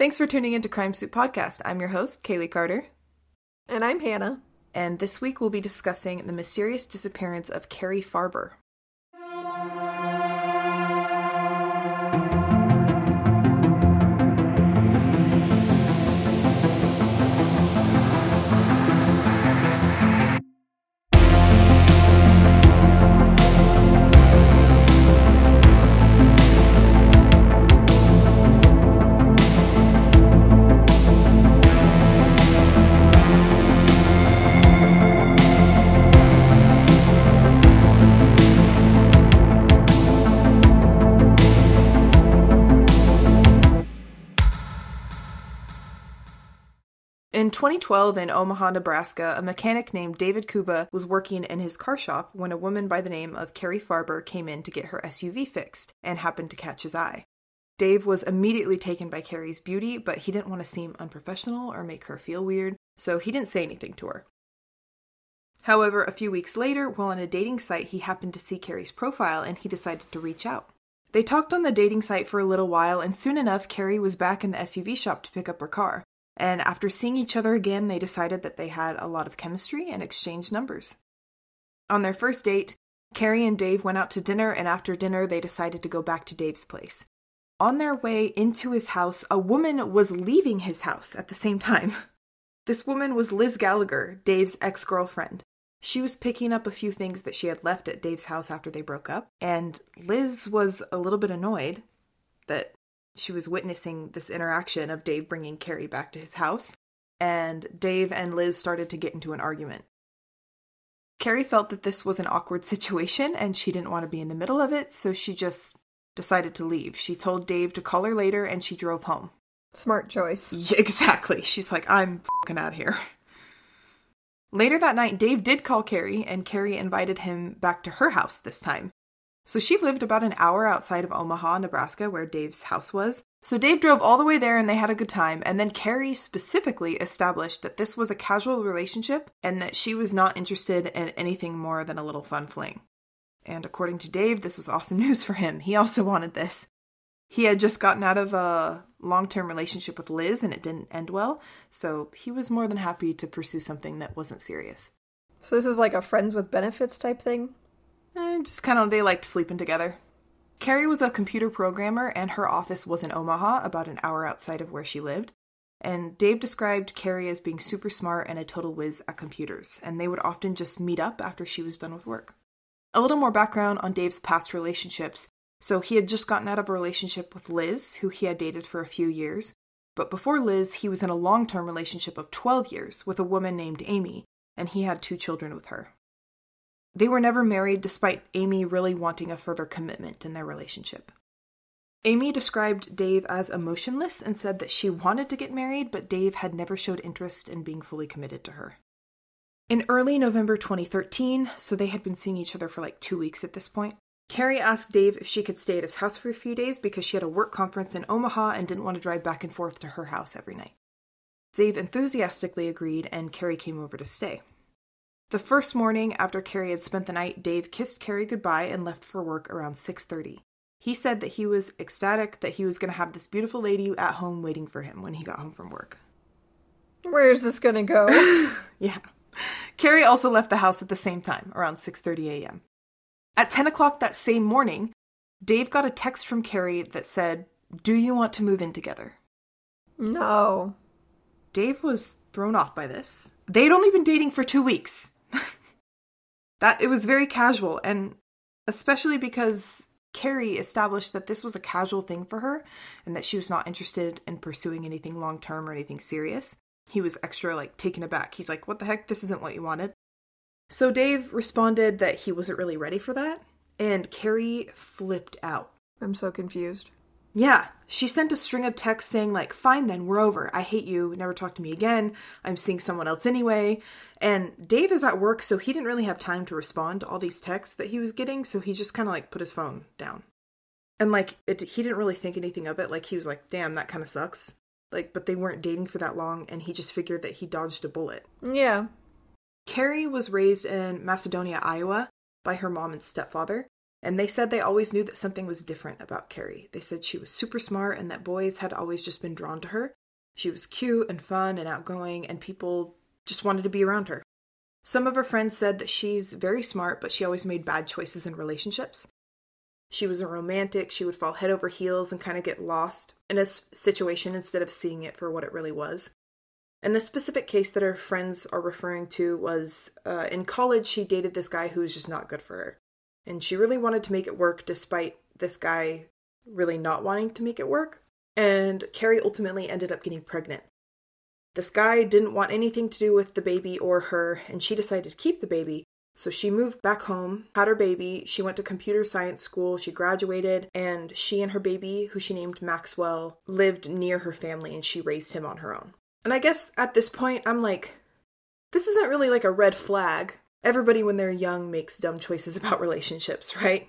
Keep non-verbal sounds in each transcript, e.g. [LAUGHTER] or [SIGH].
Thanks for tuning into Crime Soup Podcast. I'm your host, Kaylee Carter. And I'm Hannah. And this week we'll be discussing the mysterious disappearance of Cari Farver. In 2012, in Omaha, Nebraska, a mechanic named David Kuba was working in his car shop when a woman by the name of Cari Farver came in to get her SUV fixed and happened to catch his eye. Dave was immediately taken by Cari's beauty, but he didn't want to seem unprofessional or make her feel weird, so he didn't say anything to her. However, a few weeks later, while on a dating site, he happened to see Cari's profile and he decided to reach out. They talked on the dating site for a little while, and soon enough, Cari was back in the SUV shop to pick up her car and after seeing each other again, they decided that they had a lot of chemistry and exchanged numbers. On their first date, Cari and Dave went out to dinner, and after dinner, they decided to go back to Dave's place. On their way into his house, a woman was leaving his house at the same time. [LAUGHS] This woman was Liz Gallagher, Dave's ex girlfriend. She was picking up a few things that she had left at Dave's house after they broke up, and Liz was a little bit annoyed that she was witnessing this interaction of Dave bringing Cari back to his house, and Dave and Liz started to get into an argument. Cari felt that this was an awkward [LAUGHS] situation and she didn't want to be in the middle of it, so she just decided to leave. She told Dave to call her later and she drove home. Smart choice. [LAUGHS] Yeah, exactly. She's like, I'm fucking out of here. Later that night, Dave did call Cari, and Cari invited him back to her house this time. So she lived about an hour outside of Omaha, Nebraska, where Dave's house was. So Dave drove all the way there and they had a good time. And then Cari specifically established that this was a casual relationship and that she was not interested in anything more than a little fun fling. And according to Dave, this was awesome [LAUGHS] news for him. He also wanted this. He had just gotten out of a long term relationship with Liz and it didn't end well, so he was more than happy to pursue something that wasn't serious. So, this is like a friends with benefits type thing? Eh, just kind of, they liked sleeping together. Cari was a computer programmer, and her office was in Omaha, about an hour outside of where she lived. And Dave described Cari as being super smart and a total whiz at computers, and they would often just meet up after she was done with work. A little more background on Dave's past relationships. So, he had just gotten out of a relationship with Liz, who he had dated for a few years. But before Liz, he was in a long term relationship of 12 years with a woman named Amy, and he had two children with her. They were never married despite Amy really wanting a further commitment in their relationship. Amy described Dave as emotionless and said that she wanted to get married, but Dave had never showed interest in being fully committed to her. In early November 2013, so they had been seeing each other for like two weeks at this point, Cari asked Dave if she could stay at his house for a few days because she had a work conference in Omaha and didn't want to drive back and forth to her house every night. Dave enthusiastically agreed, and Cari came over to stay. The first morning after Cari had spent the night, Dave kissed Cari goodbye and left for work around 6:30. He said that he was ecstatic that he was going to have this beautiful lady at home waiting for him when he got home from work. Where's this going to go? [LAUGHS] yeah. Cari also left the house at the same time, around 6:30 a.m. At 10 o'clock that same morning, Dave got a text from Cari that said, "Do you want to move in together?" No. Dave was thrown off by this. They'd only been dating for two weeks. That it was very casual, and especially because Cari established that this was a casual thing for her and that she was not interested in pursuing anything long term or anything serious. He was extra like taken aback. He's like, What the heck? This isn't what you wanted. So Dave responded that he wasn't really ready for that, and Cari flipped out. I'm so confused. Yeah, she sent a string of texts saying, like, fine then, we're over. I hate you. Never talk to me again. I'm seeing someone else anyway. And Dave is at work, so he didn't really have time to respond to all these texts that he was getting, so he just kind of like put his phone down. And like, it, he didn't really think anything of it. Like, he was like, damn, that kind of sucks. Like, but they weren't dating for that long, and he just figured that he dodged a bullet. Yeah. Cari was raised in Macedonia, Iowa, by her mom and stepfather. And they said they always knew that something was different about Cari. They said she was super smart and that boys had always just been drawn to her. She was cute and fun and outgoing, and people just wanted to be around her. Some of her friends said that she's very smart, but she always made bad choices in relationships. She was a romantic, she would fall head over heels and kind of get lost in a situation instead of seeing it for what it really was. And the specific case that her friends are referring to was uh, in college, she dated this guy who was just not good for her. And she really wanted to make it work despite this guy really not wanting to make it work. And Cari ultimately ended up getting pregnant. This guy didn't want anything to do with the baby or her, and she decided to keep the baby. So she moved back home, had her baby. She went to computer science school. She graduated, and she and her baby, who she named Maxwell, lived near her family and she raised him on her own. And I guess at this point, I'm like, this isn't really like a red flag. Everybody, when they're young, makes dumb choices about [LAUGHS] relationships, right?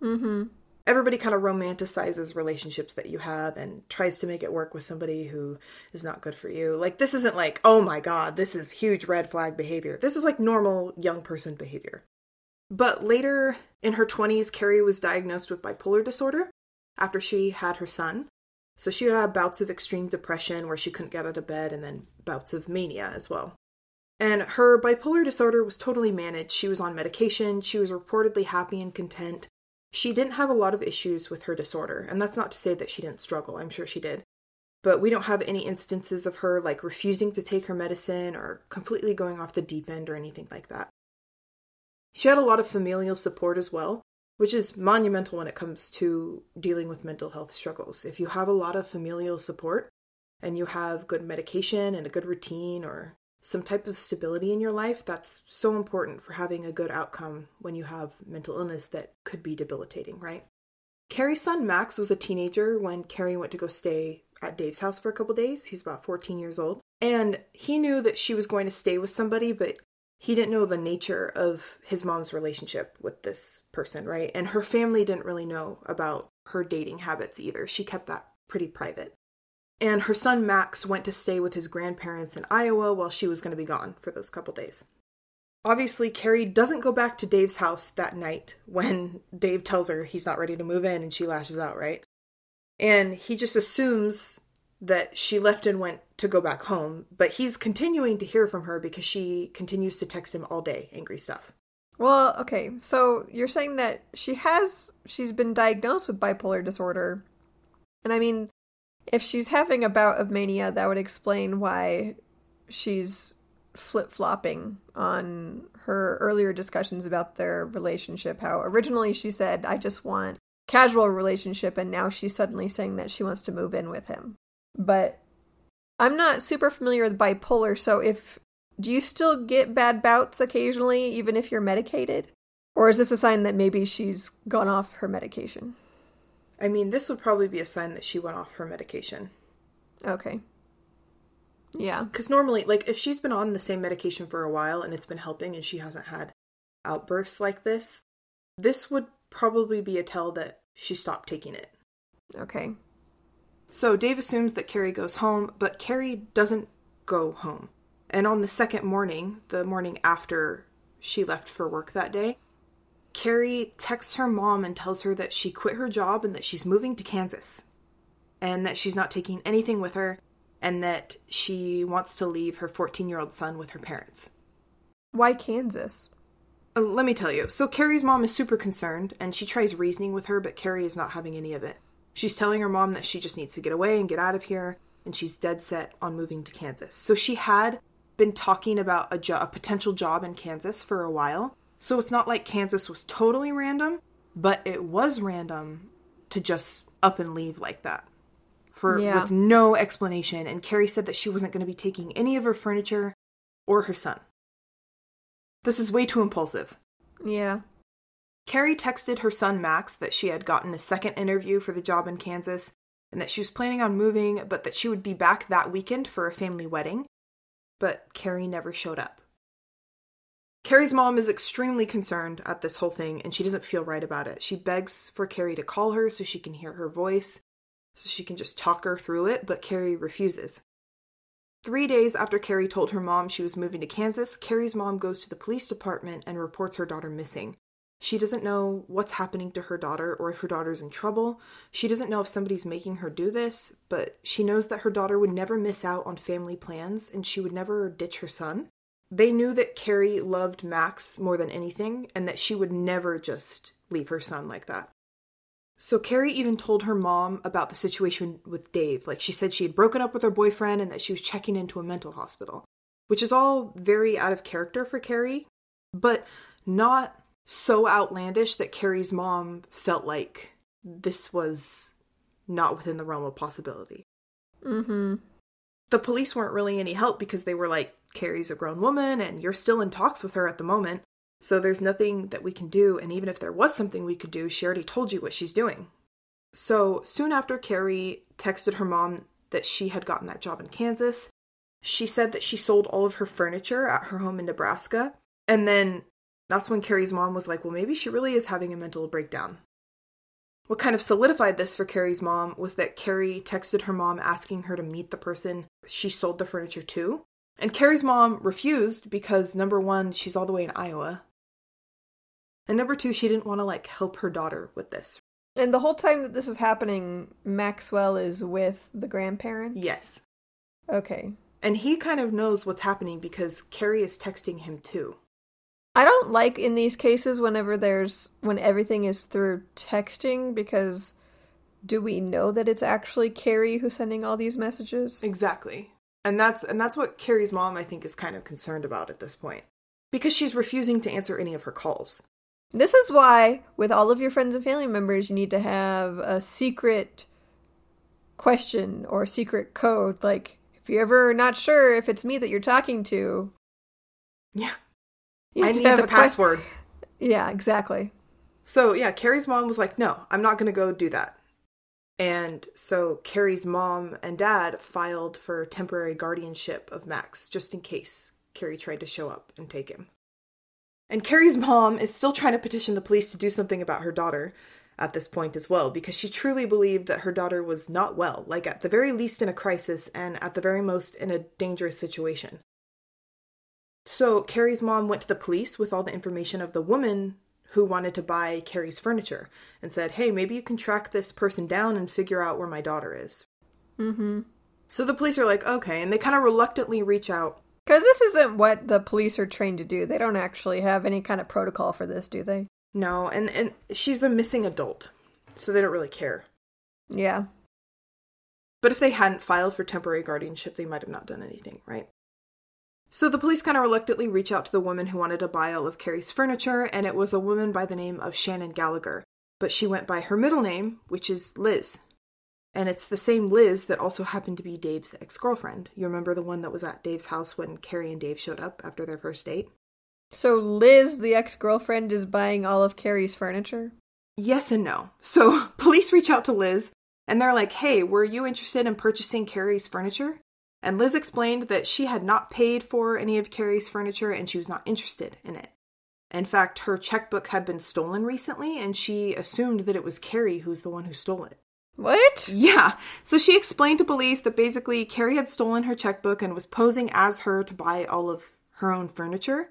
Hmm. Everybody kind of romanticizes relationships that you have and tries to make it work with somebody who is not good for you. Like, this isn't like, oh my god, this is huge red flag behavior. This is like normal young person behavior. But later in her 20s, Cari was diagnosed with bipolar disorder after she had her son. So she had bouts of extreme depression where she couldn't get out of bed and then bouts of mania as well. And her bipolar disorder was totally managed. She was on medication, she was reportedly happy and content. She didn't have a lot of issues with her disorder, and that's not to say that she didn't struggle, I'm sure she did. But we don't have any instances of her like refusing to take her medicine or completely going off the deep end or anything like that. She had a lot of familial support as well, which is monumental when it comes to dealing with mental health struggles. If you have a lot of familial support and you have good medication and a good routine or some type of stability in your life, that's so important for having a good outcome when you have mental illness that could be debilitating, right? Cari's son Max was a teenager when Cari went to go stay at Dave's house for a couple days. He's about 14 years old. And he knew that she was going to stay with somebody, but he didn't know the nature of his mom's relationship with this person, right? And her family didn't really know about her dating habits either. She kept that pretty private. And her son Max went to stay with his grandparents in Iowa while she was going to be gone for those couple days. Obviously, Cari doesn't go back to Dave's house that night when [LAUGHS] Dave tells her he's not ready to move in and she lashes out, right? And he just assumes that she left and went to go back home, but he's continuing to hear from her because she continues to text him all day angry stuff. Well, okay. So you're saying that she has she's been diagnosed with bipolar disorder. And I mean, if she's having a bout of mania, that would explain why she's flip-flopping on her earlier discussions about their relationship how originally she said I just want casual relationship and now she's suddenly saying that she wants to move in with him. But I'm not super familiar with bipolar, so if do you still get bad bouts occasionally, even if you're medicated? Or is this a sign that maybe she's gone off her medication? I mean, this would probably be a sign that she went off her medication. Okay. Yeah. Because normally, like, if she's been on the same medication for a while and it's been helping and she hasn't had outbursts like this, this would probably be a tell that she stopped taking it. Okay. So Dave assumes that Cari goes home, but Cari doesn't go home. And on the second morning, the morning after she left for work that day, Cari texts her mom and tells her that she quit her job and that she's moving to Kansas. And that she's not taking anything with her, and that she wants to leave her 14 year old son with her parents. Why Kansas? Uh, let me tell you. So, Cari's mom is super concerned, and she tries reasoning with her, but Cari is not having any of it. She's telling her mom that she just needs to get away and get out of here, and she's dead set on moving to Kansas. So she had been talking about a, jo- a potential job in Kansas for a while. So it's not like Kansas was totally random, but it was random to just up and leave like that for Yeah. with no explanation. And Cari said that she wasn't going to be taking any of her furniture or her son. This is way too impulsive. Yeah. Cari texted her son Max that she had gotten a second interview for the job in Kansas and that she was planning on moving, but that she would be back that weekend for a family wedding. But Cari never showed up. Cari's mom is extremely concerned at this whole thing and she doesn't feel right about it. She begs for Cari to call her so she can hear her voice, so she can just talk her through it, but Cari refuses. Three days after Cari told her mom she was moving to Kansas, Cari's mom goes to the police department and reports her daughter missing. She doesn't know what's happening to her daughter or if her daughter's in trouble. She doesn't know if somebody's making her do this, but she knows that her daughter would never miss out on family plans and she would never ditch her son. They knew that Cari loved Max more than anything and that she would never just leave her son like that. So Cari even told her mom about the situation with Dave. Like she said she had broken up with her boyfriend and that she was checking into a mental hospital, which is all very out of character for Cari, but not so outlandish that Cari's mom felt like this was not within the realm of possibility. Mm-hmm. The police weren't really any help because they were like, Cari's a grown woman and you're still in talks with her at the moment. So there's nothing that we can do. And even if there was something we could do, she already told you what she's doing. So soon after Cari texted her mom that she had gotten that job in Kansas, she said that she sold all of her furniture at her home in Nebraska. And then that's when Cari's mom was like, well, maybe she really is having a mental breakdown. What kind of solidified this for Cari's mom was that Cari texted her mom asking her to meet the person she sold the furniture to. And Cari's mom refused because number one, she's all the way in Iowa. And number two, she didn't want to like help her daughter with this. And the whole time that this is happening, Maxwell is with the grandparents? Yes. Okay. And he kind of knows what's happening because Cari is texting him too. I don't like in these cases whenever there's when everything is through texting because do we know that it's actually Cari who's sending all these messages? Exactly. And that's and that's what Cari's mom I think is kind of concerned about at this point. Because she's refusing to answer any of her calls. This is why with all of your friends and family members you need to have a secret question or secret code like if you're ever not sure if it's me that you're talking to. Yeah. you I need the a que- password. yeah, exactly. So yeah, Cari's mom was like, "No, I'm not going to go do that." And so Cari's mom and dad filed for temporary guardianship of Max just in case Cari tried to show up and take him. And Cari's mom is still trying to petition the police to do something about her daughter at this point as well because she truly believed that her daughter was not well, like at the very least in a crisis and at the very most in a dangerous situation. So Cari's mom went to the police with all the information of the woman who wanted to buy Cari's furniture and said, "Hey, maybe you can track this person down and figure out where my daughter is." Mm-hmm. So the police are like, "Okay," and they kind of reluctantly reach out. Because this isn't what the police are trained to do. They don't actually have any kind of protocol for this, do they? No, and and she's a missing adult, so they don't really care. Yeah. But if they hadn't filed for temporary guardianship, they might have not done anything, right? So the police kind of reluctantly reach out to the woman who wanted to buy all of Cari's furniture, and it was a woman by the name of Shannon Gallagher. But she went by her middle name, which is Liz. And it's the same Liz that also happened to be Dave's ex girlfriend. You remember the one that was at Dave's house when Cari and Dave showed up after their first date? So Liz, the ex girlfriend, is buying all of Cari's furniture? Yes and no. So [LAUGHS] police reach out to Liz and they're like, hey, were you interested in purchasing Cari's furniture? And Liz explained that she had not paid for any of Cari's furniture and she was not interested in it. In fact, her checkbook had been stolen recently and she assumed that it was Cari who's the one who stole it. What? Yeah. So she explained to police that basically Cari had stolen her checkbook and was posing as her to buy all of her own furniture.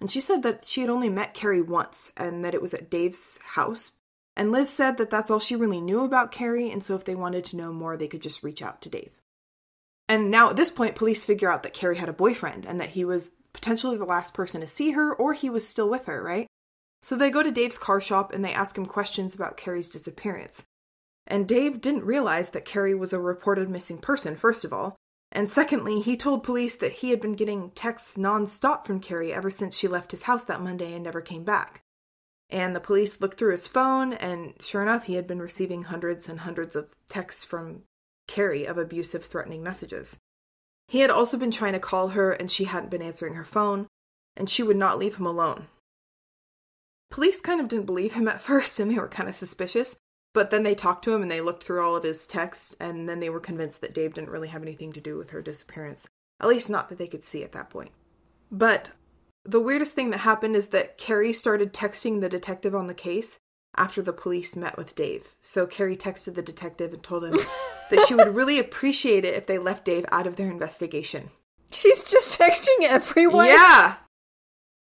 And she said that she had only met Cari once and that it was at Dave's house. And Liz said that that's all she really knew about Cari, and so if they wanted to know more, they could just reach out to Dave. And now at this point, police figure out that Cari had a boyfriend and that he was potentially the last person to see her, or he was still with her, right? So they go to Dave's car shop and they ask him questions about Cari's disappearance. And Dave didn't realize that Cari was a reported missing person, first of all. And secondly, he told police that he had been getting texts nonstop from Cari ever since she left his house that Monday and never came back. And the police looked through his phone, and sure enough, he had been receiving hundreds and hundreds of texts from Cari of abusive, threatening messages. He had also been trying to call her, and she hadn't been answering her phone, and she would not leave him alone. Police kind of didn't believe him at [LAUGHS] first, and they were kind of suspicious. But then they talked to him and they looked through all of his texts, and then they were convinced that Dave didn't really have anything to do with her disappearance. At least, not that they could see at that point. But the weirdest thing that happened is that Cari started texting the detective on the case after the police met with Dave. So Cari texted the detective and told him [LAUGHS] that she would really appreciate it if they left Dave out of their investigation. She's just texting everyone? Yeah!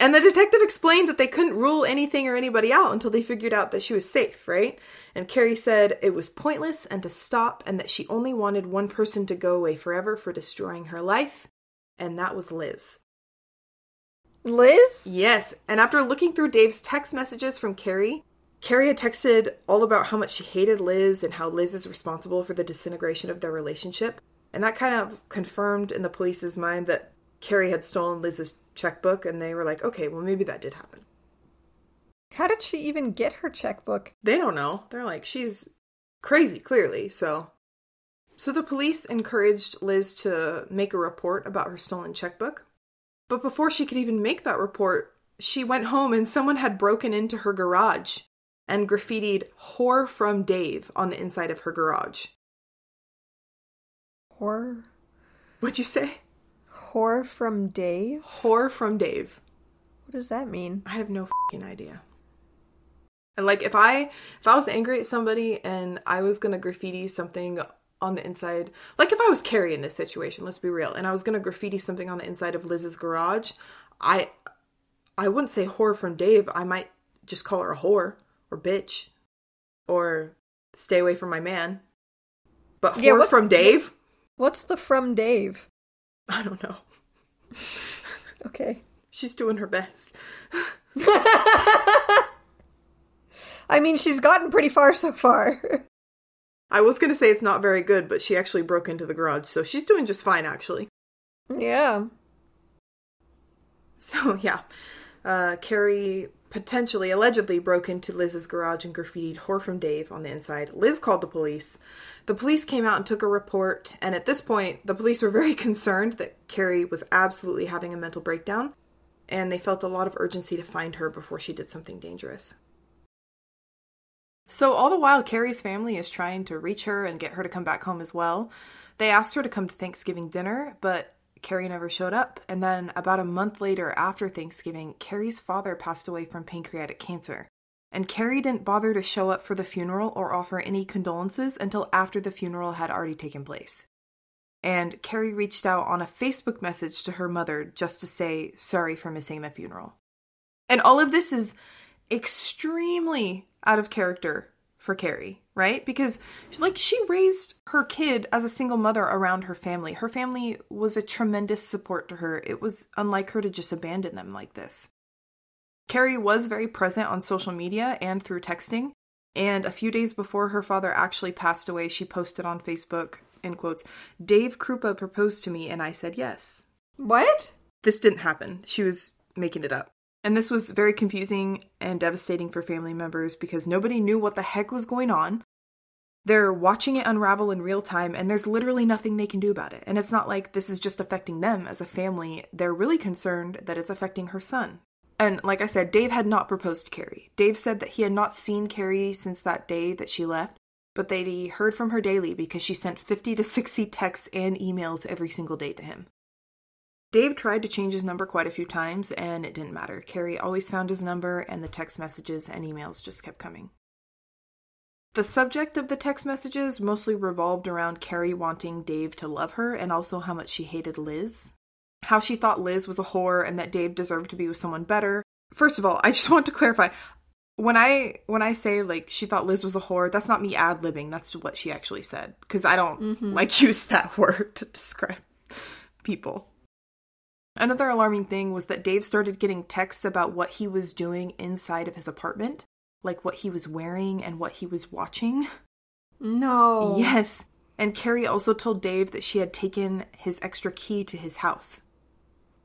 And the detective explained that they couldn't rule anything or anybody out until they figured out that she was safe, right? And Cari said it was pointless and to stop, and that she only wanted one person to go away forever for destroying her life, and that was Liz. Liz? Yes, and after looking through Dave's text messages from Cari, Cari had texted all about how much she hated Liz and how Liz is responsible for the disintegration of their relationship. And that kind of confirmed in the police's mind that Cari had stolen Liz's checkbook, and they were like, okay, well, maybe that did happen. How did she even get her checkbook? They don't know. They're like, she's crazy, clearly, so. So the police encouraged Liz to make a report about her stolen checkbook. But before she could even make that report, she went home and someone had broken into her garage and graffitied Whore from Dave on the inside of her garage. Whore? What'd you say? Whore from Dave? Whore from Dave. What does that mean? I have no fucking idea. And like if I if I was angry at somebody and I was gonna graffiti something on the inside, like if I was Cari in this situation, let's be real, and I was gonna graffiti something on the inside of Liz's garage, I I wouldn't say whore from Dave. I might just call her a whore or bitch or stay away from my man. But Yeah, what's- from Dave? What's the from Dave? [LAUGHS] I don't know. Okay. She's doing her best. [LAUGHS] I mean, she's gotten pretty far so far. [LAUGHS] I was gonna say it's not very good, but she actually broke into the garage, so she's doing just fine actually. yeah. So yeah, uh, Cari potentially, allegedly broke into Liz's garage and graffitied "Whore from Dave" on the inside. Liz called the police. The police came out and took a report, and at this point, the police were [LAUGHS] very concerned that Cari was absolutely having a mental breakdown, and they felt a lot of urgency to find her before she did something dangerous. So, all the while, Cari's family is trying to reach her and get her to come back home as well. They asked her to come to Thanksgiving dinner, but Cari never showed up. And then, about a month later, after Thanksgiving, Cari's father passed away from pancreatic cancer. And Cari didn't bother to show up for the funeral or offer any condolences until after the funeral had already taken place. And Cari reached out on a Facebook message to her mother just to say sorry for missing the funeral. And all of this is extremely out of character for Cari, right? Because like she raised her kid as a single mother around her family. Her family was a tremendous support to her. It was unlike her to just abandon them like this. Cari was very present on social media and through texting, and a few days before her father actually passed away, she posted on Facebook in quotes, "Dave Kroupa proposed to me and I said yes." What? This didn't happen. She was making it up. And this was very confusing and devastating for family members because nobody knew what the heck was going on. They're watching it unravel in real time, and there's literally nothing they can do about it. And it's not like this is just affecting them as a family. They're really concerned that it's affecting her son. And like I said, Dave had not proposed to Cari. Dave said that he had not seen Cari since that day that she left, but that he heard from her daily because she sent 50 to 60 texts and emails every single day to him. Dave tried to change his number quite a few times, and it didn't matter. Cari always found his number, and the text messages and emails just kept coming. The subject of the text messages mostly revolved around Cari wanting Dave to love her and also how much she hated Liz. How she thought Liz was a whore and that Dave deserved to be with someone better. First of all, I just [LAUGHS] want to clarify when I when I say like she thought Liz was a whore, that's not me ad libbing. That's what she actually said because I don't mm-hmm. like [LAUGHS] use that word to describe people. Another alarming thing was that Dave started getting texts about what he was doing inside of his apartment, like what he was wearing and what he was watching. No. Yes. And Cari also told Dave that she had taken his extra key to his house.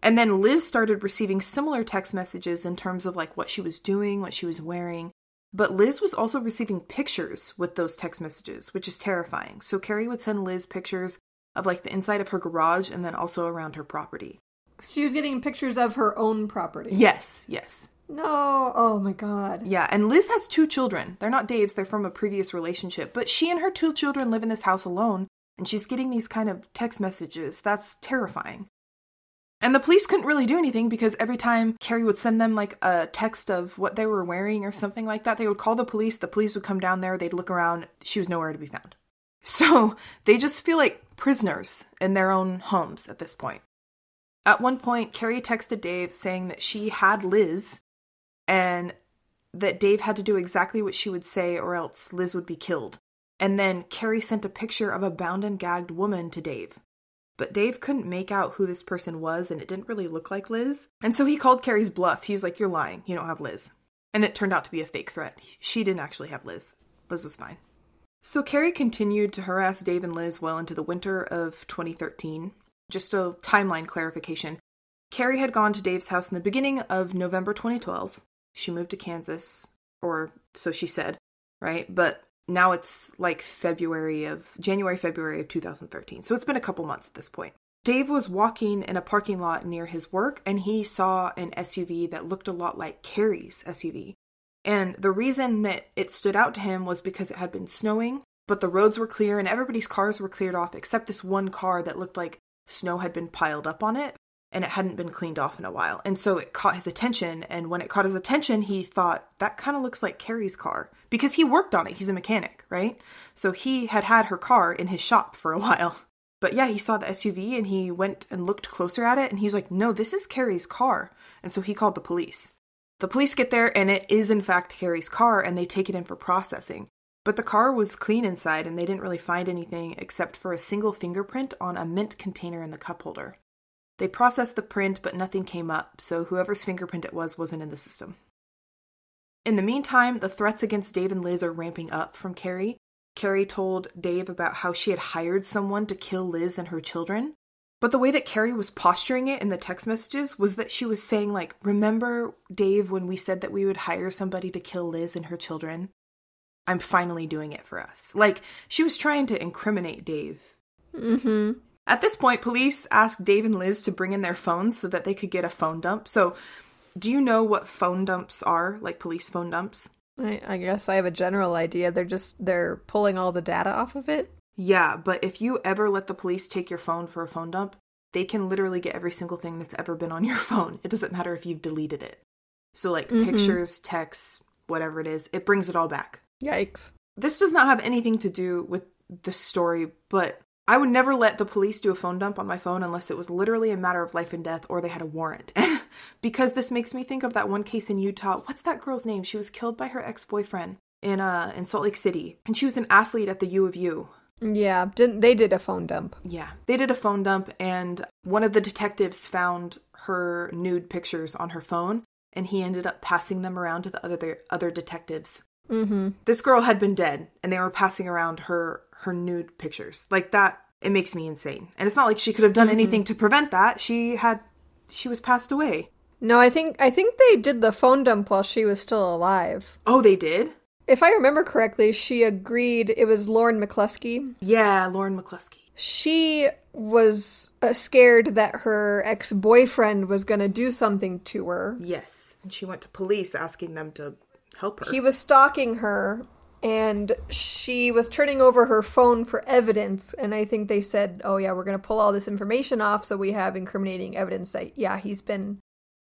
And then Liz started receiving similar text messages in terms of like what she was doing, what she was wearing. But Liz was also receiving pictures with those text messages, which is terrifying. So Cari would send Liz pictures of like the inside of her garage and then also around her property. She was getting pictures of her own property. Yes, yes. No. Oh my god. Yeah, and Liz has two children. They're not Dave's, they're from a previous relationship. But she and her two children live in this house alone, and she's getting these kind of text messages. That's terrifying. And the police couldn't really do anything because every time Cari would send them like a text of what they were wearing or something like that, they would call the police. The police would come down there, they'd look around. She was nowhere to be found. So they just feel like prisoners in their own homes at this point. At one point, Cari texted Dave saying that she had Liz and that Dave had to do exactly what she would say or else Liz would be killed. And then Cari sent a picture of a bound and gagged woman to Dave. But Dave couldn't make out who this person was and it didn't really look like Liz. And so he called Cari's bluff. He was like, You're lying. You don't have Liz. And it turned out to be a fake threat. She didn't actually have Liz. Liz was fine. So Cari continued to harass Dave and Liz well into the winter of 2013. Just a timeline clarification. Cari had gone to Dave's house in the beginning of November 2012. She moved to Kansas, or so she said, right? But now it's like February of January, February of 2013. So it's been a couple months at this point. Dave was walking in a parking lot near his work and he saw an SUV that looked a lot like Cari's SUV. And the reason that it stood out to him was because it had been snowing, but the roads were clear and everybody's cars were cleared off except this one car that looked like snow had been piled up on it and it hadn't been cleaned off in a while. And so it caught his attention. And when it caught his attention, he thought, that kind of looks like Cari's car because he worked on it. He's a mechanic, right? So he had had her car in his shop for a [LAUGHS] while. But yeah, he saw the SUV and he went and looked closer at it and he's like, no, this is Cari's car. And so he called the police. The police get there and it is in fact Cari's car and they take it in for processing. But the car was clean inside and they didn't really find anything except for a single fingerprint on a mint container in the cup holder. They processed the print, but nothing came up, so whoever's fingerprint it was wasn't in the system. In the meantime, the threats against Dave and Liz are ramping up from Cari. Cari told Dave about how she had hired someone to kill Liz and her children. But the way that Cari was posturing it in the text messages was that she was saying, like, remember, Dave, when we said that we would hire somebody to kill Liz and her children? I'm finally doing it for us. Like, she was trying to incriminate Dave. Mm hmm. At this point, police asked Dave and Liz to bring in their phones so that they could get a phone dump. So, do you know what phone dumps are? Like police phone dumps? I, I guess I have a general idea. They're just they're pulling all the data off of it. Yeah, but if you ever let the police take your phone for a phone dump, they can literally get every single thing that's ever been on your [LAUGHS] phone. It doesn't matter if you've deleted it. So, like mm-hmm. pictures, texts, whatever it is, it brings it all back. Yikes. This does not have anything to do with the story, but I would never let the police do a phone dump on my phone unless it was literally a matter of life and death or they had a warrant. [LAUGHS] because this makes me think of that one case in Utah. What's that girl's name? She was killed by her ex-boyfriend in uh in Salt Lake City. And she was an athlete at the U of U. Yeah, didn't they did a phone dump. Yeah. They did a phone dump and one of the detectives found her nude pictures on her phone and he ended up passing them around to the other other detectives. Mm-hmm. This girl had been dead and they were passing around her her nude pictures. Like that it makes me insane. And it's not like she could have done mm-hmm. anything to prevent that. She had she was passed away. No, I think I think they did the phone dump while she was still alive. Oh, they did? If I remember correctly, she agreed it was Lauren McCluskey. Yeah, Lauren McCluskey. She was uh, scared that her ex-boyfriend was going to do something to her. Yes, and she went to police asking them to help her. He was stalking her and she was turning over her phone for evidence and i think they said oh yeah we're going to pull all this information off so we have incriminating evidence that yeah he's been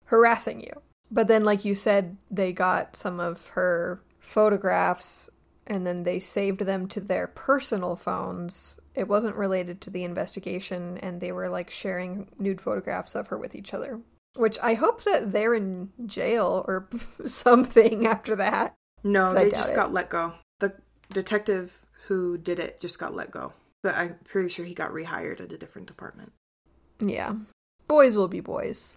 harassing you. But then like you said they got some of her photographs and then they saved them to their personal phones. It wasn't related to the investigation and they were like sharing nude photographs of her with each other which i hope that they're in jail or [LAUGHS] something after that no, they just it. got let go. The detective who did it just got let go. But I'm pretty sure he got rehired at a different department. Yeah. Boys will be boys.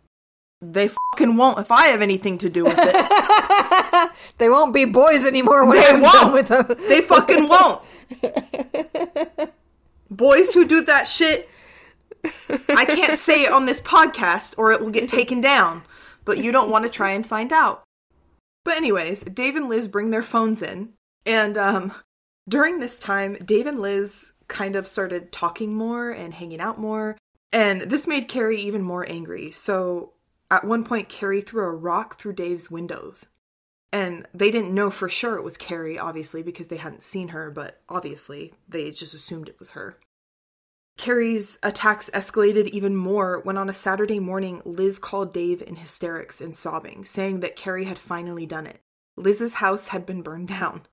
They fucking won't if I have anything to do with it. [LAUGHS] they won't be boys anymore when they I'm won't. with them. they fucking won't. [LAUGHS] boys who do that shit I can't say it on this podcast or it will get taken down, but you don't want to try and find out. But anyways, Dave and Liz bring their phones in, and um, during this time, Dave and Liz kind of started talking more and hanging out more, and this made Cari even more angry. So at one point, Cari threw a rock through Dave's windows. And they didn't know for sure it was Cari, obviously, because they hadn't seen her, but obviously they just assumed it was her. Cari's attacks escalated even more when on a Saturday morning, Liz called Dave in hysterics and sobbing, saying that Cari had finally done it. Liz's house had been burned down.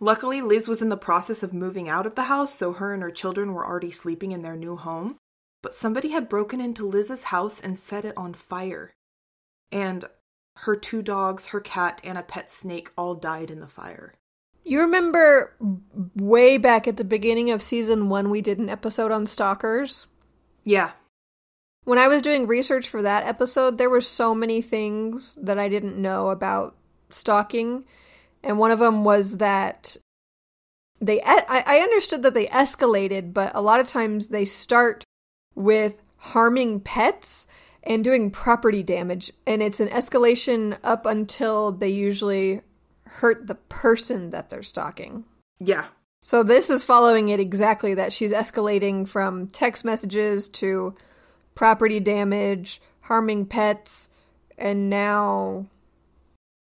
Luckily, Liz was in the process of moving out of the house, so her and her children were already sleeping in their new home. but somebody had broken into Liz's house and set it on fire. And her two dogs, her cat, and a pet snake all died in the fire. You remember way back at the beginning of season one, we did an episode on stalkers? Yeah. When I was doing research for that episode, there were so many things that I didn't know about stalking. And one of them was that they, I, I understood that they escalated, but a lot of times they start with harming pets and doing property damage. And it's an escalation up until they usually hurt the person that they're stalking. Yeah. So this is following it exactly that she's escalating from text messages to property damage, harming pets, and now.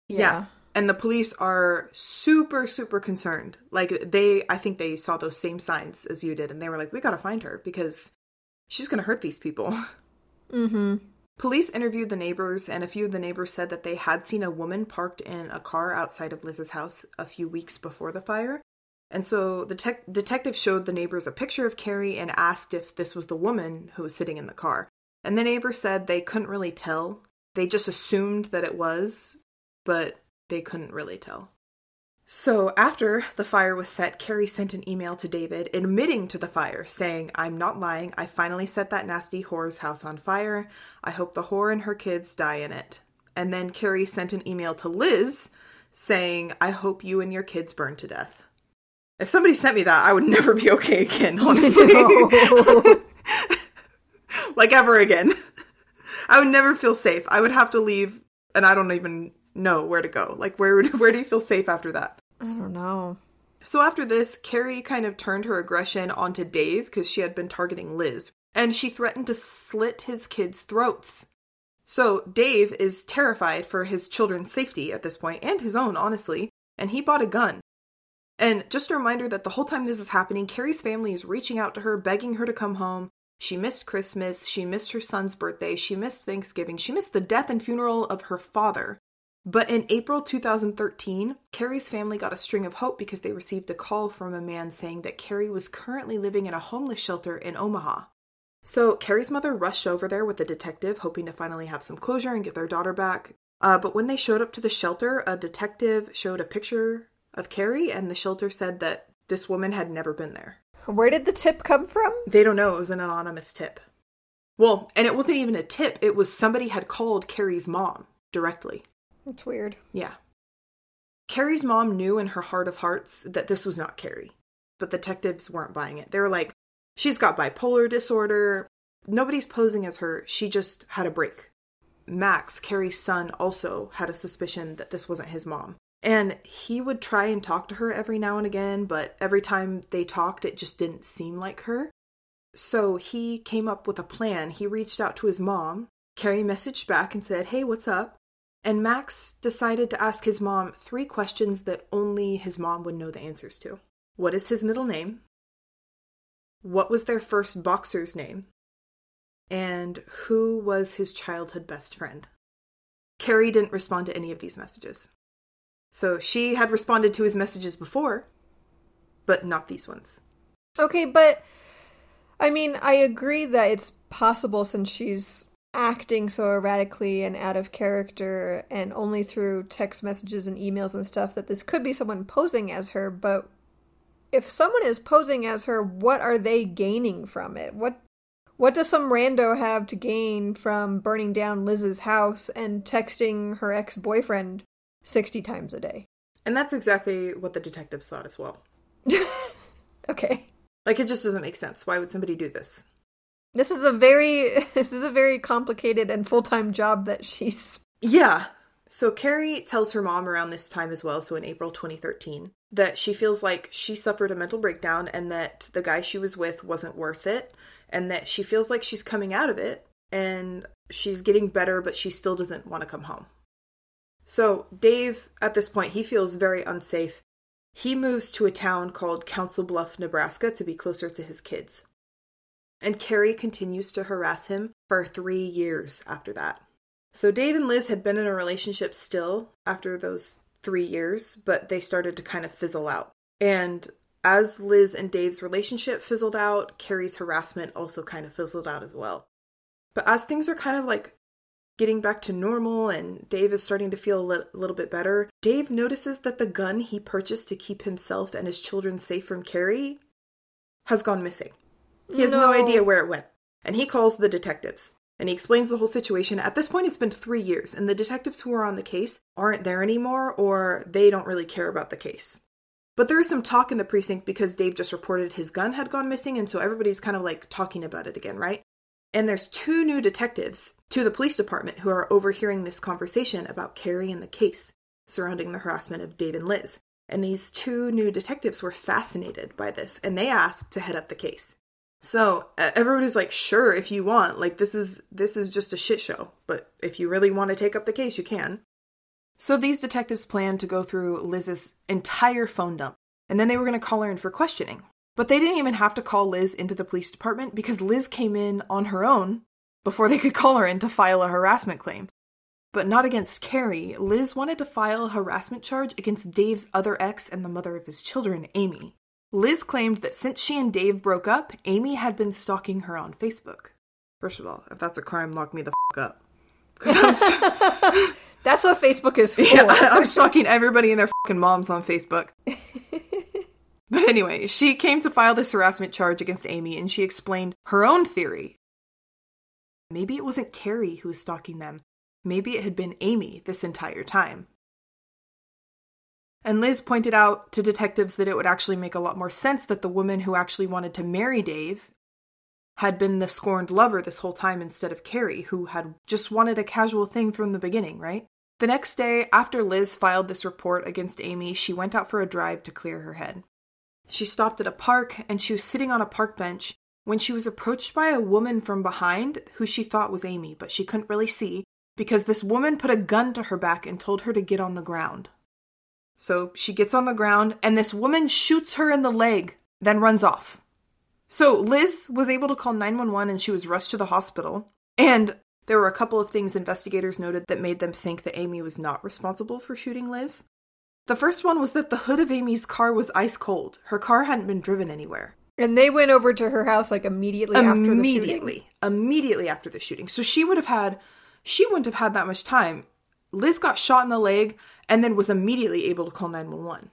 Yeah. yeah. And the police are super, super concerned. Like, they, I think they saw those same signs as you did, and they were like, we gotta find her because she's gonna hurt these people. [LAUGHS] Mm hmm. Police interviewed the neighbors, and a few of the neighbors said that they had seen a woman parked in a car outside of Liz's house a few weeks before the fire. And so the te- detective showed the neighbors a picture of Cari and asked if this was the woman who was sitting in the car. And the neighbors said they couldn't really tell. They just assumed that it was, but they couldn't really tell. So, after the fire was set, Cari sent an email to David admitting to the fire, saying, I'm not lying. I finally set that nasty whore's house on fire. I hope the whore and her kids die in it. And then Cari sent an email to Liz saying, I hope you and your kids burn to death. If somebody sent me that, I would never be okay again, [LAUGHS] honestly. [LAUGHS] like, ever again. I would never feel safe. I would have to leave, and I don't even know where to go. Like where [LAUGHS] where do you feel safe after that? I don't know. So after this, Cari kind of turned her aggression onto Dave because she had been targeting Liz, and she threatened to slit his kids' throats. So Dave is terrified for his children's safety at this point and his own, honestly, and he bought a gun. And just a reminder that the whole time this is happening, Cari's family is reaching out to her, begging her to come home. She missed Christmas, she missed her son's birthday, she missed Thanksgiving, she missed the death and funeral of her father. But in April 2013, Cari's family got a string of hope because they received a call from a man saying that Cari was currently living in a homeless shelter in Omaha. So Cari's mother rushed over there with a detective, hoping to finally have some closure and get their daughter back. Uh, but when they showed up to the shelter, a detective showed a picture of Cari, and the shelter said that this woman had never been there. Where did the tip come from? They don't know. It was an anonymous tip. Well, and it wasn't even a tip, it was somebody had called Cari's mom directly. That's weird. Yeah. Cari's mom knew in her heart of hearts that this was not Cari, but detectives weren't buying it. They were like, she's got bipolar disorder. Nobody's posing as her. She just had a break. Max, Cari's son, also had a suspicion that this wasn't his mom. And he would try and talk to her every now and again, but every time they talked, it just didn't seem like her. So he came up with a plan. He reached out to his mom. Cari messaged back and said, Hey, what's up? And Max decided to ask his mom three questions that only his mom would know the answers to. What is his middle name? What was their first boxer's name? And who was his childhood best friend? Cari didn't respond to any of these messages. So she had responded to his messages before, but not these ones. Okay, but I mean, I agree that it's possible since she's acting so erratically and out of character and only through text messages and emails and stuff that this could be someone posing as her but if someone is posing as her what are they gaining from it? What what does some rando have to gain from burning down Liz's house and texting her ex-boyfriend 60 times a day? And that's exactly what the detectives thought as well. [LAUGHS] Okay. Like it just doesn't make sense. Why would somebody do this this is a very [LAUGHS] this is a very complicated and full-time job that she's Yeah. So Cari tells her mom around this time as well, so in April 2013, that she feels like she suffered a mental breakdown and that the guy she was with wasn't worth it and that she feels like she's coming out of it and she's getting better but she still doesn't want to come home. So Dave at this point he feels very unsafe. He moves to a town called Council Bluff, Nebraska to be closer to his kids and Cari continues to harass him for three years after that. So Dave and Liz had been in a relationship still after those three years, but they started to kind of fizzle out. And as Liz and Dave's relationship fizzled out, Cari's harassment also kind of fizzled out as well. But as things are kind of like getting back to normal and Dave is starting to feel a li- little bit better, Dave notices that the gun he purchased to keep himself and his children safe from Cari has gone missing. He has no, No. idea where it went. And he calls the detectives and he explains the whole situation. At this point, it's been three years, and the detectives who are on the case aren't there anymore or they don't really care about the case. But there is some talk in the precinct because Dave just reported his gun had gone missing, and so everybody's kind of like talking about it again, right? And there's two new detectives to the police department who are overhearing this conversation about Cari and the case surrounding the harassment of Dave and Liz. And these two new detectives were fascinated by this, and they asked to head up the case. So everybody's like, "Sure, if you want. Like this is this is just a shit show, but if you really want to take up the case, you can." So these detectives planned to go through Liz's entire phone dump, and then they were going to call her in for questioning. But they didn't even have to call Liz into the police department because Liz came in on her own before they could call her in to file a harassment claim. But not against Cari. Liz wanted to file a harassment charge against Dave's other ex and the mother of his children, Amy. Liz claimed that since she and Dave broke up, Amy had been stalking her on Facebook. First of all, if that's a crime, lock me the f up. [LAUGHS] That's what Facebook is for. yeah, I'm stalking everybody and their fucking moms on Facebook. [LAUGHS] But anyway, she came to file this harassment charge against Amy and she explained her own theory. Maybe it wasn't Cari who was stalking them. Maybe it had been Amy this entire time. And Liz pointed out to detectives that it would actually make a lot more sense that the woman who actually wanted to marry Dave had been the scorned lover this whole time instead of Cari, who had just wanted a casual thing from the beginning, right? The next day, after Liz filed this report against Amy, she went out for a drive to clear her head. She stopped at a park and she was sitting on a park bench when she was approached by a woman from behind who she thought was Amy, but she couldn't really see because this woman put a gun to her back and told her to get on the ground. So she gets on the ground and this woman shoots her in the leg, then runs off. So Liz was able to call 911 and she was rushed to the hospital. And there were a couple of things investigators noted that made them think that Amy was not responsible for shooting Liz. The first one was that the hood of Amy's car was ice cold. Her car hadn't been driven anywhere. And they went over to her house like immediately, after the shooting. immediately, immediately after the shooting. So she would have had, she wouldn't have had that much time. Liz got shot in the leg and then was immediately able to call 911.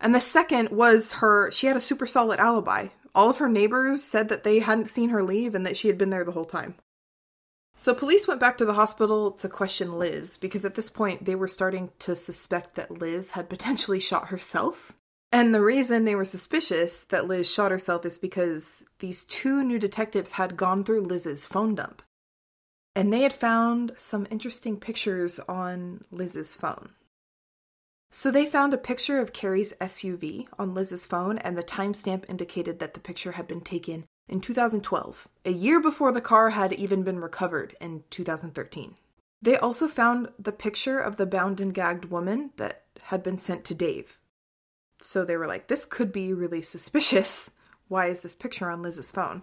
And the second was her, she had a super solid alibi. All of her neighbors said that they hadn't seen her leave and that she had been there the whole time. So police went back to the hospital to question Liz because at this point they were starting to suspect that Liz had potentially shot herself. And the reason they were suspicious that Liz shot herself is because these two new detectives had gone through Liz's phone dump. And they had found some interesting pictures on Liz's phone. So they found a picture of Cari's SUV on Liz's phone, and the timestamp indicated that the picture had been taken in 2012, a year before the car had even been recovered in 2013. They also found the picture of the bound and gagged woman that had been sent to Dave. So they were like, this could be really suspicious. Why is this picture on Liz's phone?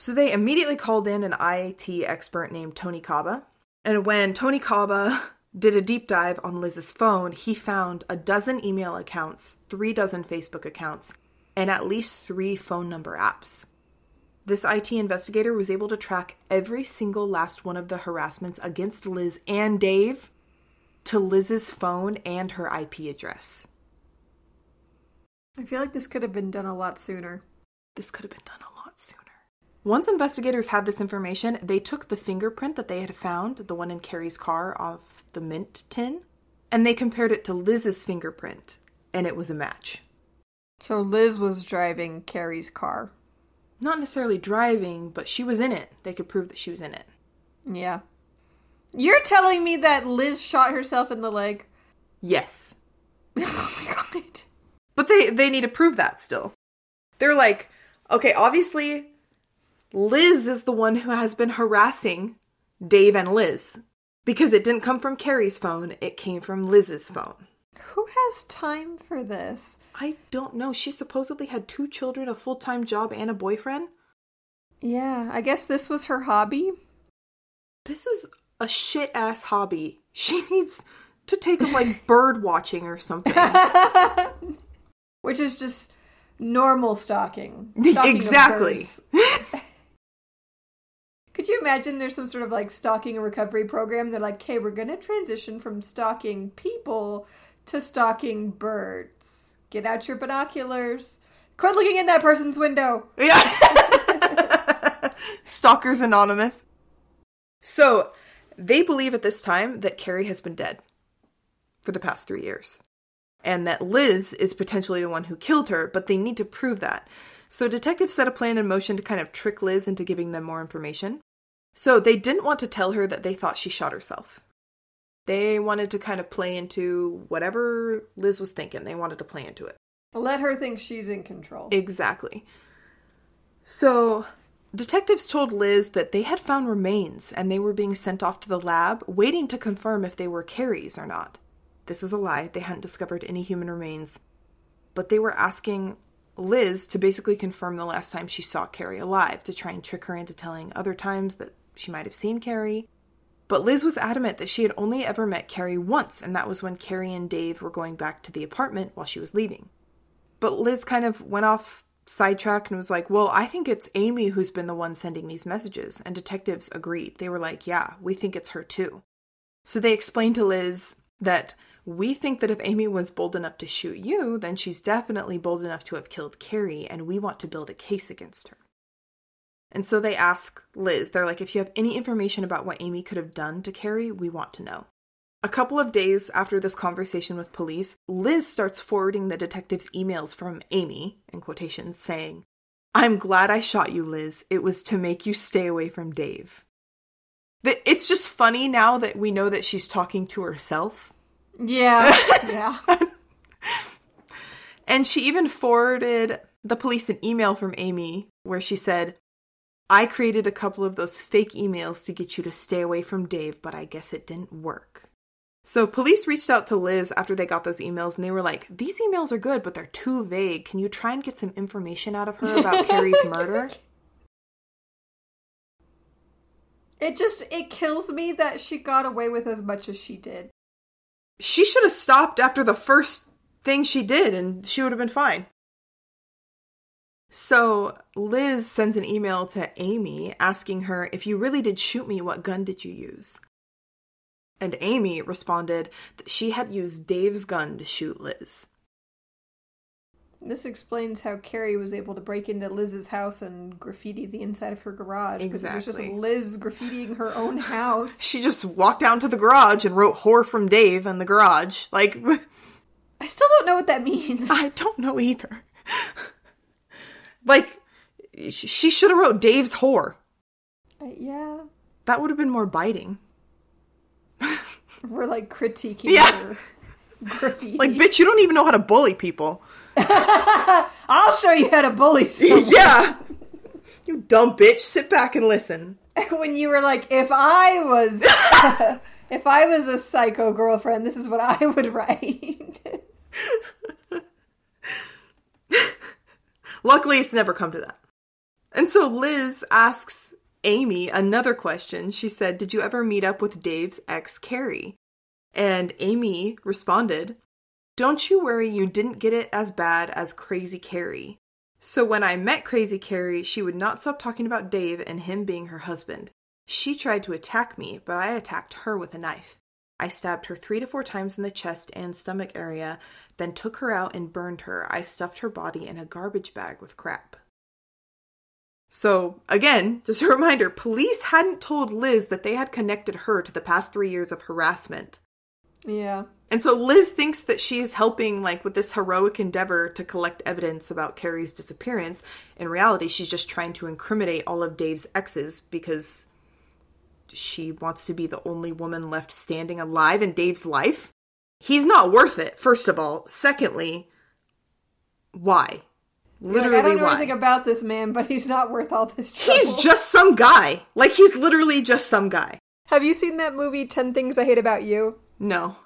So they immediately called in an IT expert named Tony Kaba. And when Tony Kaba [LAUGHS] did a deep dive on Liz's phone, he found a dozen email accounts, three dozen Facebook accounts, and at least three phone number apps. This IT investigator was able to track every single last one of the harassments against Liz and Dave to Liz's phone and her IP address. I feel like this could have been done a lot sooner. This could have been done a lot sooner. Once investigators had this information, they took the fingerprint that they had found, the one in Cari's car off the mint tin, and they compared it to Liz's fingerprint, and it was a match. So Liz was driving Cari's car. Not necessarily driving, but she was in it. They could prove that she was in it. Yeah. You're telling me that Liz shot herself in the leg? Yes. [LAUGHS] oh my god. But they they need to prove that still. They're like, okay, obviously Liz is the one who has been harassing Dave and Liz because it didn't come from Cari's phone, it came from Liz's phone. Who has time for this? I don't know. She supposedly had two children, a full-time job, and a boyfriend. Yeah, I guess this was her hobby. This is a shit ass hobby. She [LAUGHS] needs to take up like bird watching or something. [LAUGHS] which is just normal stalking. [LAUGHS] stalking exactly. Could you imagine there's some sort of like stalking and recovery program? They're like, hey, we're going to transition from stalking people to stalking birds. Get out your binoculars. Quit looking in that person's window. Yeah. [LAUGHS] Stalkers Anonymous. So, they believe at this time that Cari has been dead for the past three years. And that Liz is potentially the one who killed her, but they need to prove that. So, detectives set a plan in motion to kind of trick Liz into giving them more information. So, they didn't want to tell her that they thought she shot herself. They wanted to kind of play into whatever Liz was thinking. They wanted to play into it. Let her think she's in control. Exactly. So, detectives told Liz that they had found remains and they were being sent off to the lab, waiting to confirm if they were Cari's or not. This was a lie. They hadn't discovered any human remains. But they were asking Liz to basically confirm the last time she saw Cari alive, to try and trick her into telling other times that she might have seen Cari. But Liz was adamant that she had only ever met Cari once, and that was when Cari and Dave were going back to the apartment while she was leaving. But Liz kind of went off sidetrack and was like, Well, I think it's Amy who's been the one sending these messages. And detectives agreed. They were like, Yeah, we think it's her too. So they explained to Liz that we think that if Amy was bold enough to shoot you, then she's definitely bold enough to have killed Cari, and we want to build a case against her. And so they ask Liz, they're like, if you have any information about what Amy could have done to Cari, we want to know. A couple of days after this conversation with police, Liz starts forwarding the detectives emails from Amy, in quotations, saying, I'm glad I shot you, Liz. It was to make you stay away from Dave. It's just funny now that we know that she's talking to herself. Yeah. [LAUGHS] yeah. And she even forwarded the police an email from Amy where she said, I created a couple of those fake emails to get you to stay away from Dave, but I guess it didn't work. So, police reached out to Liz after they got those emails and they were like, These emails are good, but they're too vague. Can you try and get some information out of her about [LAUGHS] Cari's murder? It just it kills me that she got away with as much as she did. She should have stopped after the first thing she did and she would have been fine. So, Liz sends an email to Amy asking her, If you really did shoot me, what gun did you use? And Amy responded that she had used Dave's gun to shoot Liz. This explains how Cari was able to break into Liz's house and graffiti the inside of her garage. 'cause It was just Exactly. Liz graffitiing her own [LAUGHS] house. She just walked down to the garage and wrote whore from Dave in the garage. Like, [LAUGHS] I still don't know what that means. I don't know either. [LAUGHS] like, she should have wrote Dave's whore. Uh, yeah. That would have been more biting. We're like critiquing Yeah. [LAUGHS] graffiti. Like, bitch, you don't even know how to bully people. [LAUGHS] I'll show you how to bully [LAUGHS] someone. yeah. You dumb bitch. Sit back and listen. when you were like, if I was if I was a psycho girlfriend, this is what I would write. Luckily, it's never come to that. And so Liz asks Amy another question. She said, Did you ever meet up with Dave's ex, Cari? And Amy responded, Don't you worry, you didn't get it as bad as Crazy Cari. So when I met Crazy Cari, she would not stop talking about Dave and him being her husband. She tried to attack me, but I attacked her with a knife. I stabbed her three to four times in the chest and stomach area, then took her out and burned her. I stuffed her body in a garbage bag with crap. So, again, just a reminder police hadn't told Liz that they had connected her to the past three years of harassment. yeah. And so Liz thinks that she's helping, like, with this heroic endeavor to collect evidence about Cari's disappearance. In reality, she's just trying to incriminate all of Dave's exes because she wants to be the only woman left standing alive in Dave's life. He's not worth it, first of all. Secondly, why? Literally, like, I don't know why? anything about this man, but he's not worth all this trouble. He's just some guy. Like, he's literally just some guy. Have you seen that movie 10 Things I Hate About You? No.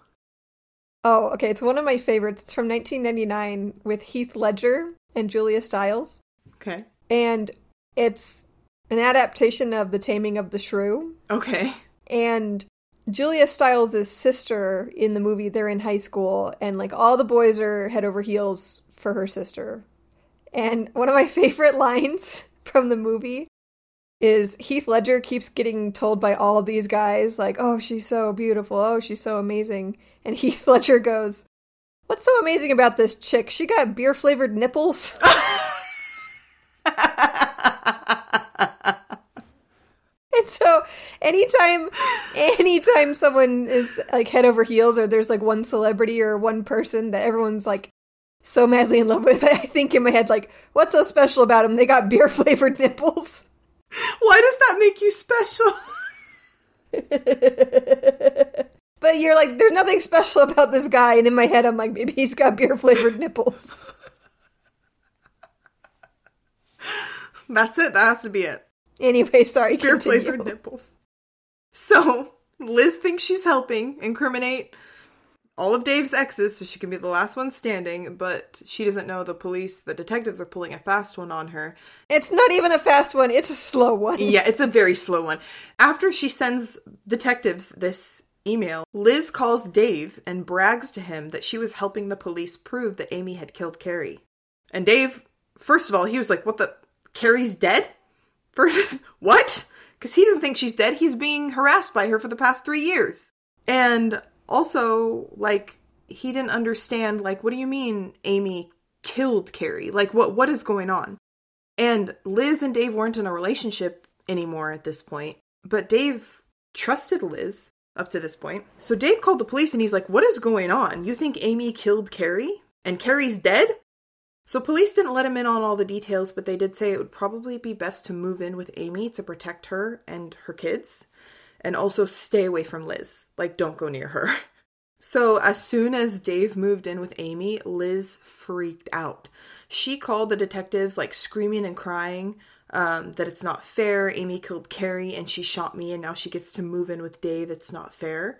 Oh, okay. It's one of my favorites. It's from 1999 with Heath Ledger and Julia Stiles. Okay. And it's an adaptation of The Taming of the Shrew. Okay. And Julia Stiles' sister in the movie, they're in high school, and like all the boys are head over heels for her sister. And one of my [LAUGHS] favorite lines from the movie is Heath Ledger keeps getting told by all these guys, like, oh, she's so beautiful, oh, she's so amazing. And [LAUGHS] Heath Ledger goes, What's so amazing about this chick? She got beer flavored nipples. [LAUGHS] And [LAUGHS] so anytime anytime someone is like head over heels or there's like one celebrity or one person that everyone's like so madly in love with, [LAUGHS] I think in my head like, what's so special about them? They got beer [LAUGHS] flavored nipples. Why does that make you special? but you're like, there's nothing special about this guy, and in my head I'm like, maybe he's got beer flavored nipples. That's it. That has to be it. Anyway, [LAUGHS] sorry. Beer continue. flavored nipples. So Liz thinks she's helping incriminate all of Dave's exes so she can be the last one standing, but she doesn't know the police, the detectives are pulling a fast one on her. It's not even a fast one, it's a slow one. Yeah, it's a very slow one. After she sends detectives this email, Liz calls Dave and brags to him that she was helping the police prove that Amy had killed Cari. And Dave, first of all, he was like, What the? Cari's dead? First, [LAUGHS] what? Because he doesn't think she's dead. He's being harassed by her for the past three years. And also, like, he didn't understand, like, what do you mean Amy killed Cari? Like, what what is going on? And Liz and Dave weren't in a relationship anymore at this point, but Dave trusted Liz up to this point. So Dave called the police and he's like, What is going on? You think Amy killed Cari? And Cari's dead? So police didn't let him in on all the details, but they did say it would probably be best to move in with Amy to protect her and her kids, and also stay away from Liz. Like, don't go near her. [LAUGHS] So, as soon as Dave moved in with Amy, Liz freaked out. She called the detectives, like screaming and crying um, that it's not fair. Amy killed Cari and she shot me, and now she gets to move in with Dave. It's not fair.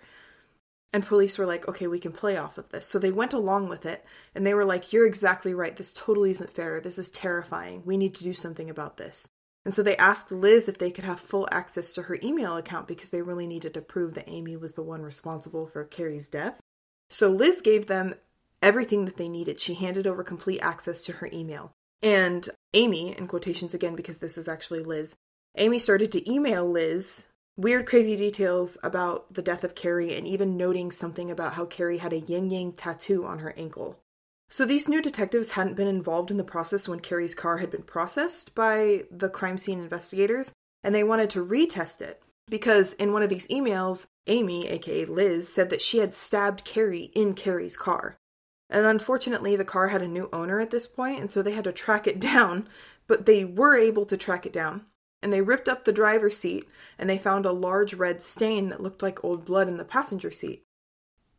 And police were like, okay, we can play off of this. So they went along with it and they were like, you're exactly right. This totally isn't fair. This is terrifying. We need to do something about this. And so they asked Liz if they could have full access to her email account because they really needed to prove that Amy was the one responsible for Cari's death. So Liz gave them everything that they needed. She handed over complete access to her email. And Amy, in quotations again, because this is actually Liz, Amy started to email Liz weird, crazy details about the death of Cari and even noting something about how Cari had a yin yang tattoo on her ankle. So these new detectives hadn't been involved in the process when Cari's car had been processed by the crime scene investigators, and they wanted to retest it. Because in one of these emails, Amy, aka Liz, said that she had stabbed Cari in Cari's car. And unfortunately, the car had a new owner at this point, and so they had to track it [LAUGHS] down, but they were able to track it down and they ripped up the driver's seat and they found a large red stain that looked like old blood in the passenger seat.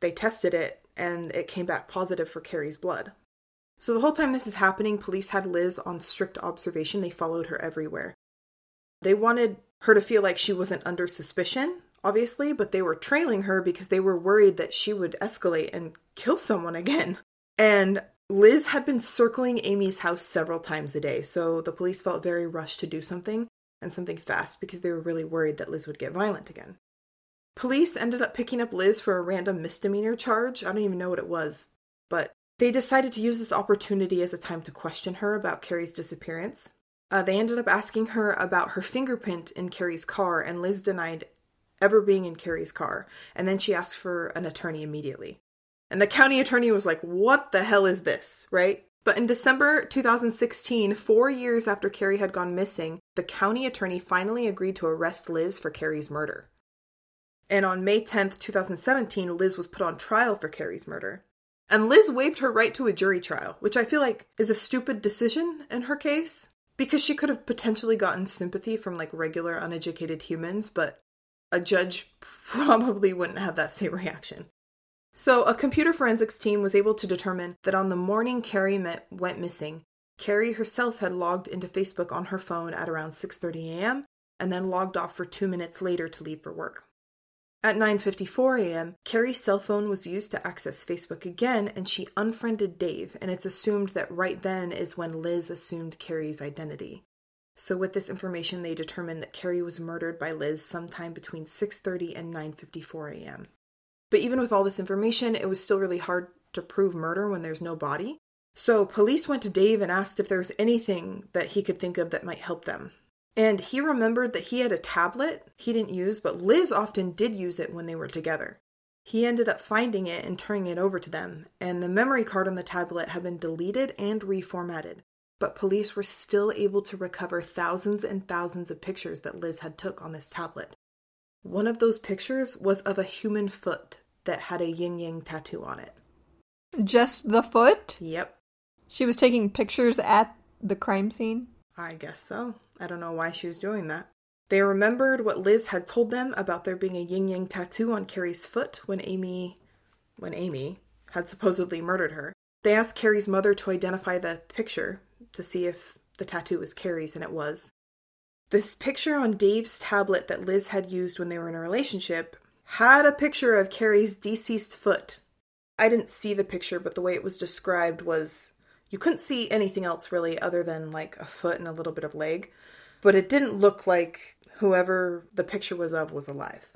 They tested it and it came back positive for Cari's blood. So the whole time this is happening, police had Liz on strict observation. They followed her everywhere. They wanted her to feel like she wasn't under suspicion, obviously, but they were trailing her because they were worried that she would escalate and kill someone again. And Liz had been circling Amy's house several times a day, so the police felt very rushed to do something and something fast because they were really worried that Liz would get violent again. Police ended up picking up Liz for a random misdemeanor charge. I don't even know what it was, but they decided to use this opportunity as a time to question her about Cari's disappearance. Uh, they ended up asking her about her fingerprint in Cari's car, and Liz denied ever being in Cari's car. And then she asked for an attorney immediately. And the county attorney was like, What the hell is this? Right? But in December 2016, four years after Cari had gone missing, the county attorney finally agreed to arrest Liz for Cari's murder. And on May 10th, 2017, Liz was put on trial for Cari's murder. And Liz waived her right to a jury trial, which I feel like is a stupid decision in her case, because she could have potentially gotten sympathy from like regular uneducated humans, but a judge [LAUGHS] probably wouldn't have that same reaction. So, a computer forensics team was able to determine that on the morning Cari met, went missing, Cari herself had logged into Facebook on her phone at around 6:30 a.m. and then logged off for 2 minutes later to leave for work. At 9:54 a.m., Cari's cell phone was used to access Facebook again and she unfriended Dave, and it's assumed that right then is when Liz assumed Cari's identity. So with this information, they determined that Cari was murdered by Liz sometime between 6:30 and 9:54 a.m. But even with all this information, it was still really hard to prove murder when there's no body. So police went to Dave and asked if there was anything that he could think of that might help them. And he remembered that he had a tablet he didn't use, but Liz often did use it when they were together. He ended up finding it and turning it over to them, and the memory card on the tablet had been deleted and reformatted. But police were still able to recover thousands and thousands of pictures that Liz had took on this tablet. One of those pictures was of a human foot that had a yin yang tattoo on it. Just the foot? Yep, She was taking pictures at the crime scene? I guess so. I don't know why she was doing that. They remembered what Liz had told them about there being a yin yang tattoo on Cari's foot when Amy when Amy had supposedly murdered her. They asked Cari's mother to identify the picture to see if the tattoo was Cari's and it was. This picture on Dave's tablet that Liz had used when they were in a relationship had a picture of Cari's deceased foot. I didn't see the picture, but the way it was described was you couldn't see anything else really other than like a foot and a little bit of leg, but it didn't look like whoever the picture was of was alive.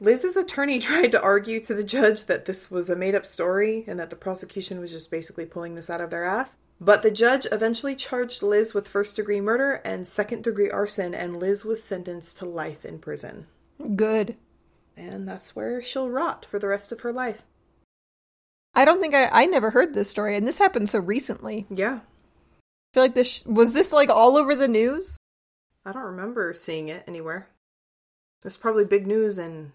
Liz's attorney [LAUGHS] tried to argue to the judge that this was a made up story and that the prosecution was just basically pulling this out of their ass. But the judge eventually charged Liz with first degree murder and second degree arson, and Liz was sentenced to life in prison. Good. And that's where she'll rot for the rest of her life. I don't think I I never heard this story and this happened so recently. Yeah, I feel like this sh- was this like all over the news? I don't remember seeing it anywhere. There's probably big news in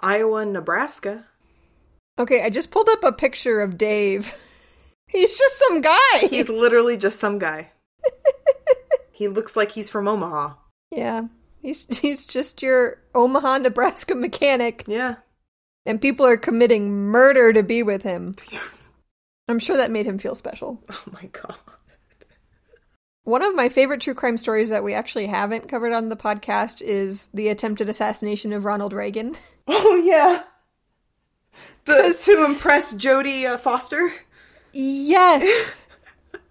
Iowa and Nebraska. Okay, I just pulled up a picture of Dave. [LAUGHS] He's just some guy. He's literally just some guy. [LAUGHS] he looks like he's from Omaha. yeah. He's he's just your Omaha, Nebraska mechanic Yeah. and people are committing murder to be with him. [LAUGHS] I'm sure that made him feel special. oh my god. One of my favorite true crime stories that we actually haven't covered on the podcast is the attempted assassination of Ronald Reagan. [LAUGHS] Oh yeah. The to impress Jodie uh, Foster. Yes.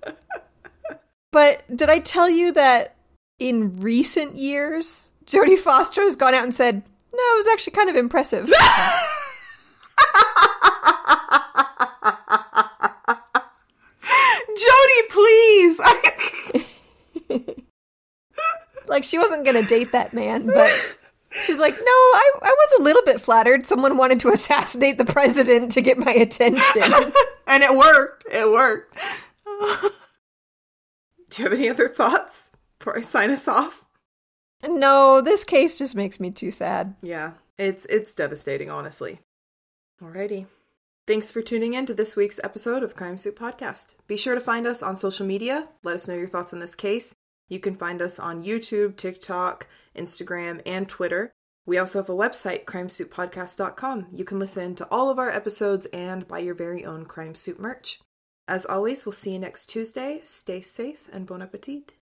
[LAUGHS] but did I tell you that in recent years, Jodie Foster has gone out and said, no, it was actually kind of impressive. [LAUGHS] Jodie, please. [LAUGHS] like, she wasn't going to date that man, but she's like, no, I, I was a little bit flattered. Someone wanted to assassinate the president to get my attention. [LAUGHS] and it worked. It worked. Do you have any other thoughts before I sign us off? no, this case just makes me too sad. Yeah, it's it's devastating, honestly. Alrighty. Thanks for tuning in to this week's episode of Crime Soup Podcast. Be sure to find us on social media. Let us know your thoughts on this case. You can find us on YouTube, TikTok, Instagram, and Twitter. We also have a website, crimesouppodcast.com. You can listen to all of our episodes and buy your very own Crime Soup merch. As always, we'll see you next Tuesday. Stay safe and bon appetit.